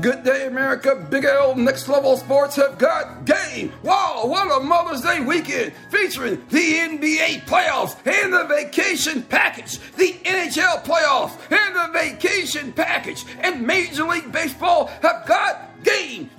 Good day, America. Big L Next Level Sports have got game. Wow, what a Mother's Day weekend featuring the NBA playoffs and the vacation package, the NHL playoffs and the vacation package, and Major League Baseball have got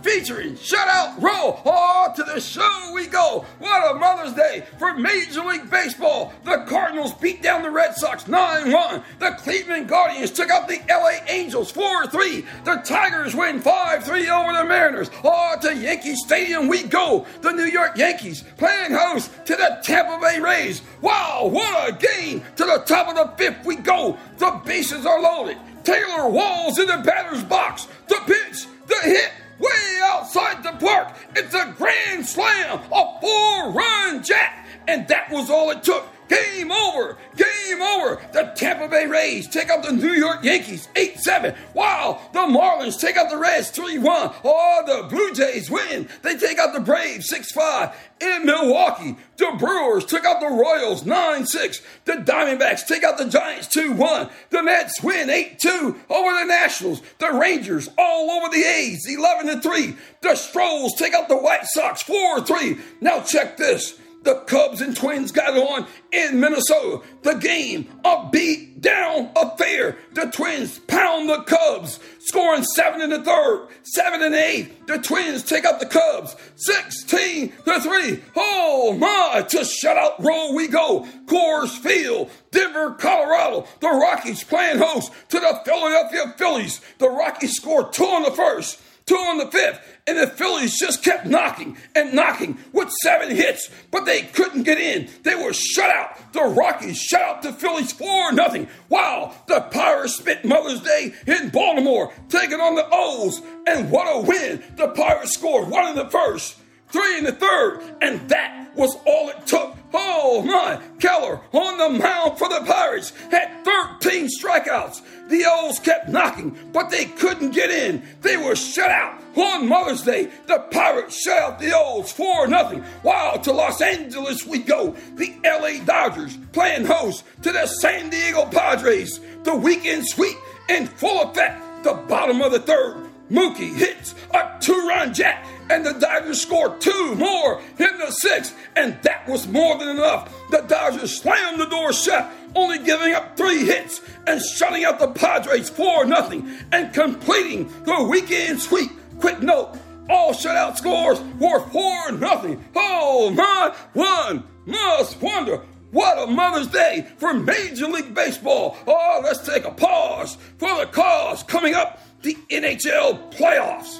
featuring Shutout Roll. Oh, to the show we go. What a Mother's Day for Major League Baseball. The Cardinals beat down the Red Sox 9 1. The Cleveland Guardians took out the LA Angels 4 3. The Tigers win 5 3 over the Mariners. Oh, to Yankee Stadium we go. The New York Yankees playing host to the Tampa Bay Rays. Wow, what a game. To the top of the fifth we go. The bases are loaded. Taylor Walls in the batter's box. The pitch the hit way outside the park. It's a grand slam, a four run jack. And that was all it took. Game over. Game over. The Tampa Bay Rays take out the New York Yankees 8 7. Wow. The Marlins take out the Reds 3 1. Oh, the Blue Jays win. They take out the Braves 6 5 in Milwaukee. The Brewers took out the Royals 9 6. The Diamondbacks take out the Giants 2 1. The Mets win 8 2 over the Nationals. The Rangers all over the A's 11 3. The Stros take out the White Sox 4 3. Now check this. The Cubs and Twins got on in Minnesota. The game, a beat down affair. The Twins pound the Cubs, scoring seven in the third, seven in the eighth. The Twins take out the Cubs, 16 to 3. Oh my, to shutout roll we go. Coors Field, Denver, Colorado. The Rockies playing host to the Philadelphia Phillies. The Rockies score two in the first two on the fifth, and the Phillies just kept knocking and knocking with seven hits, but they couldn't get in. They were shut out. The Rockies shut out the Phillies 4 nothing. Wow, the Pirates spent Mother's Day in Baltimore, taking on the O's, and what a win. The Pirates scored one in the first, three in the third, and that was all it took. Oh my, Keller on the mound for the Pirates had 13 strikeouts. The O's kept knocking, but they couldn't get in. They were shut out. On Mother's Day, the Pirates shut out the O's 4 0. While to Los Angeles we go. The LA Dodgers playing host to the San Diego Padres. The weekend sweep in full effect. The bottom of the third. Mookie hits a two run jack and the Dodgers score two more in the sixth, and that was more than enough. The Dodgers slammed the door shut, only giving up three hits and shutting out the Padres 4 0 and completing the weekend sweep. Quick note all shutout scores were 4 0. Oh my, one must wonder. What a Mother's Day for Major League Baseball. Oh, let's take a pause for the cause coming up the NHL playoffs.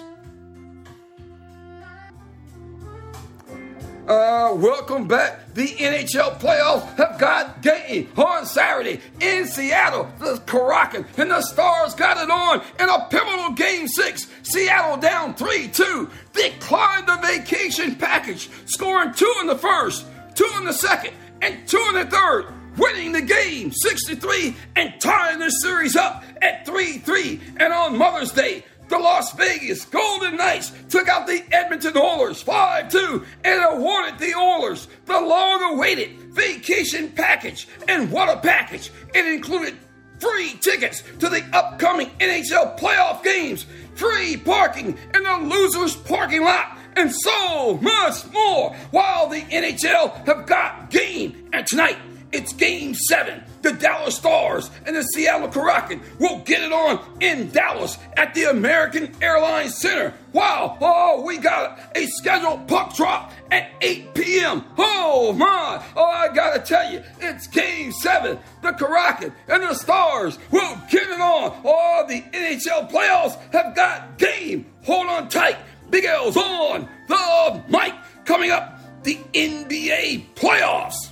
Uh, welcome back. The NHL playoffs have got game on Saturday in Seattle. The Kraken and the Stars got it on in a pivotal game six. Seattle down 3 2. They climbed the vacation package, scoring two in the first, two in the second, and two in the third winning the game 63 and tying the series up at 3 3. And on Mother's Day, the Las Vegas Golden Knights took out the Edmonton Oilers 5 2 and awarded the Oilers the long awaited vacation package. And what a package! It included free tickets to the upcoming NHL playoff games, free parking in the losers parking lot, and so much more. While the NHL have got game, and tonight it's game seven. The Dallas Stars and the Seattle Kraken will get it on in Dallas at the American Airlines Center. Wow, oh, we got a scheduled puck drop at 8 p.m. Oh my, oh, I gotta tell you, it's game seven. The Kraken and the Stars will get it on. Oh, the NHL playoffs have got game. Hold on tight. Big L's on the mic. Coming up, the NBA playoffs.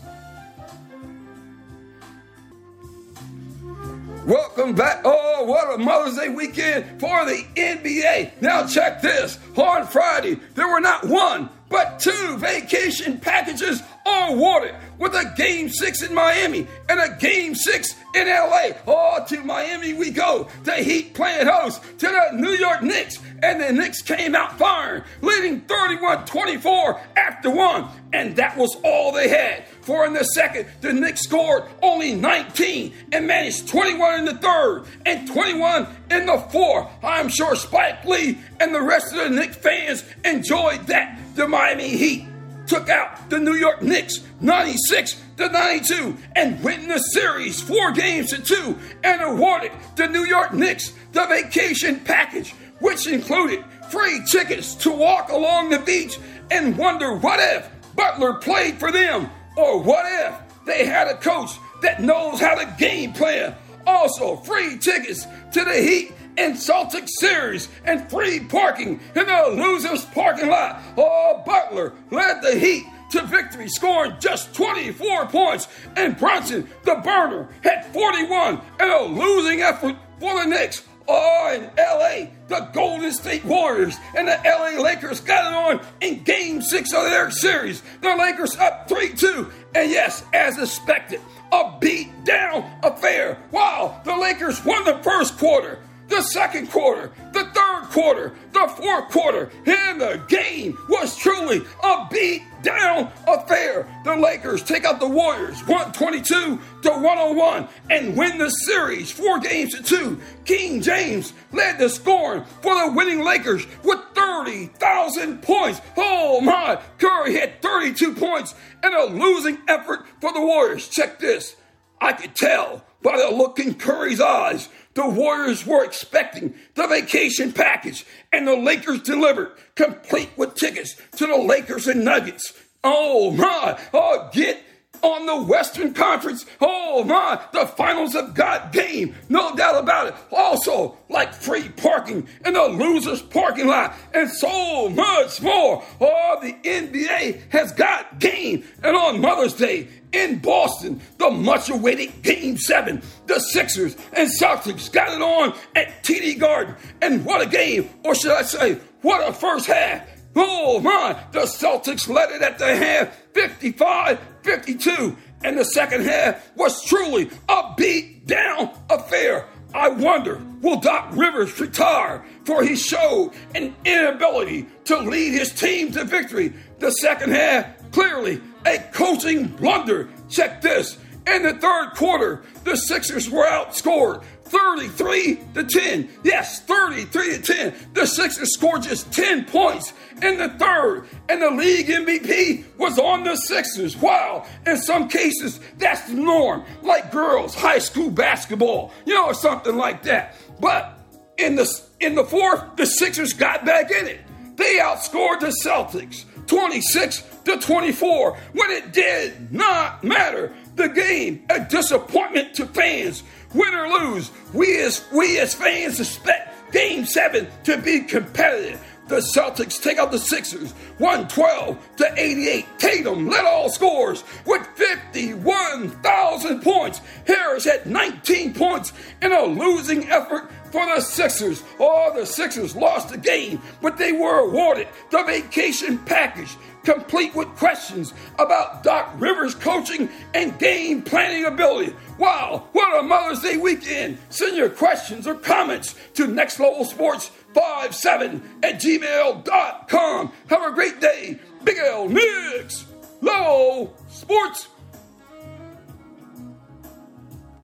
Welcome back. Oh, what a Mother's Day weekend for the NBA. Now, check this. On Friday, there were not one, but two vacation packages awarded with a game six in Miami and a game six in LA. Oh, to Miami we go. The Heat playing host to the New York Knicks. And the Knicks came out firing, leading 31 24 after one. And that was all they had. For in the second, the Knicks scored only 19 and managed 21 in the third and 21 in the fourth. I'm sure Spike Lee and the rest of the Knicks fans enjoyed that. The Miami Heat took out the New York Knicks 96 to 92 and win the series four games to two and awarded the New York Knicks the vacation package, which included free tickets to walk along the beach and wonder what if Butler played for them or what if they had a coach that knows how to game plan. Also, free tickets to the Heat Celtics series and free parking in the losers parking lot. Oh, Butler led the Heat to victory, scoring just 24 points, and Brunson, the burner, had 41 in a losing effort for the Knicks. Oh, in LA, the Golden State Warriors and the LA Lakers got it on in game six of their series. The Lakers up 3 2. And yes, as expected, a beat down affair. Wow, the Lakers won the first quarter the second quarter, the third quarter, the fourth quarter, and the game was truly a beat down affair. The Lakers take out the Warriors 122 to 101 and win the series four games to two. King James led the scoring for the winning Lakers with 30,000 points. Oh my, Curry had 32 points in a losing effort for the Warriors. Check this. I could tell by the look in Curry's eyes the Warriors were expecting the vacation package, and the Lakers delivered, complete with tickets to the Lakers and Nuggets. Oh my! Oh, get on the Western Conference. Oh my, the finals have got game, no doubt about it. Also, like free parking in the losers parking lot and so much more. Oh, the NBA has got game. And on Mother's Day in Boston, the much awaited game seven, the Sixers and Celtics got it on at TD Garden. And what a game, or should I say, what a first half. Oh my, the Celtics led it at the half 55 52. And the second half was truly a beat down affair. I wonder, will Doc Rivers retire? For he showed an inability to lead his team to victory. The second half, clearly a coaching blunder. Check this. In the third quarter, the Sixers were outscored 33 to 10. Yes, 33 to 10. The Sixers scored just 10 points in the third, and the league MVP was on the Sixers. Wow. In some cases, that's the norm, like girls' high school basketball, you know, or something like that. But in the in the fourth, the Sixers got back in it. They outscored the Celtics 26 to 24 when it did not matter. The game, a disappointment to fans Win or lose, we as we as fans expect Game Seven to be competitive. The Celtics take out the Sixers 112 to 88. Tatum led all scores with 51,000 points. Harris had 19 points in a losing effort for the Sixers. Oh, the Sixers lost the game, but they were awarded the vacation package complete with questions about Doc Rivers' coaching and game planning ability. Wow, what a Mother's Day weekend! Send your questions or comments to Next Level Sports 57 at gmail.com. Have a great day. Big L Next Level Sports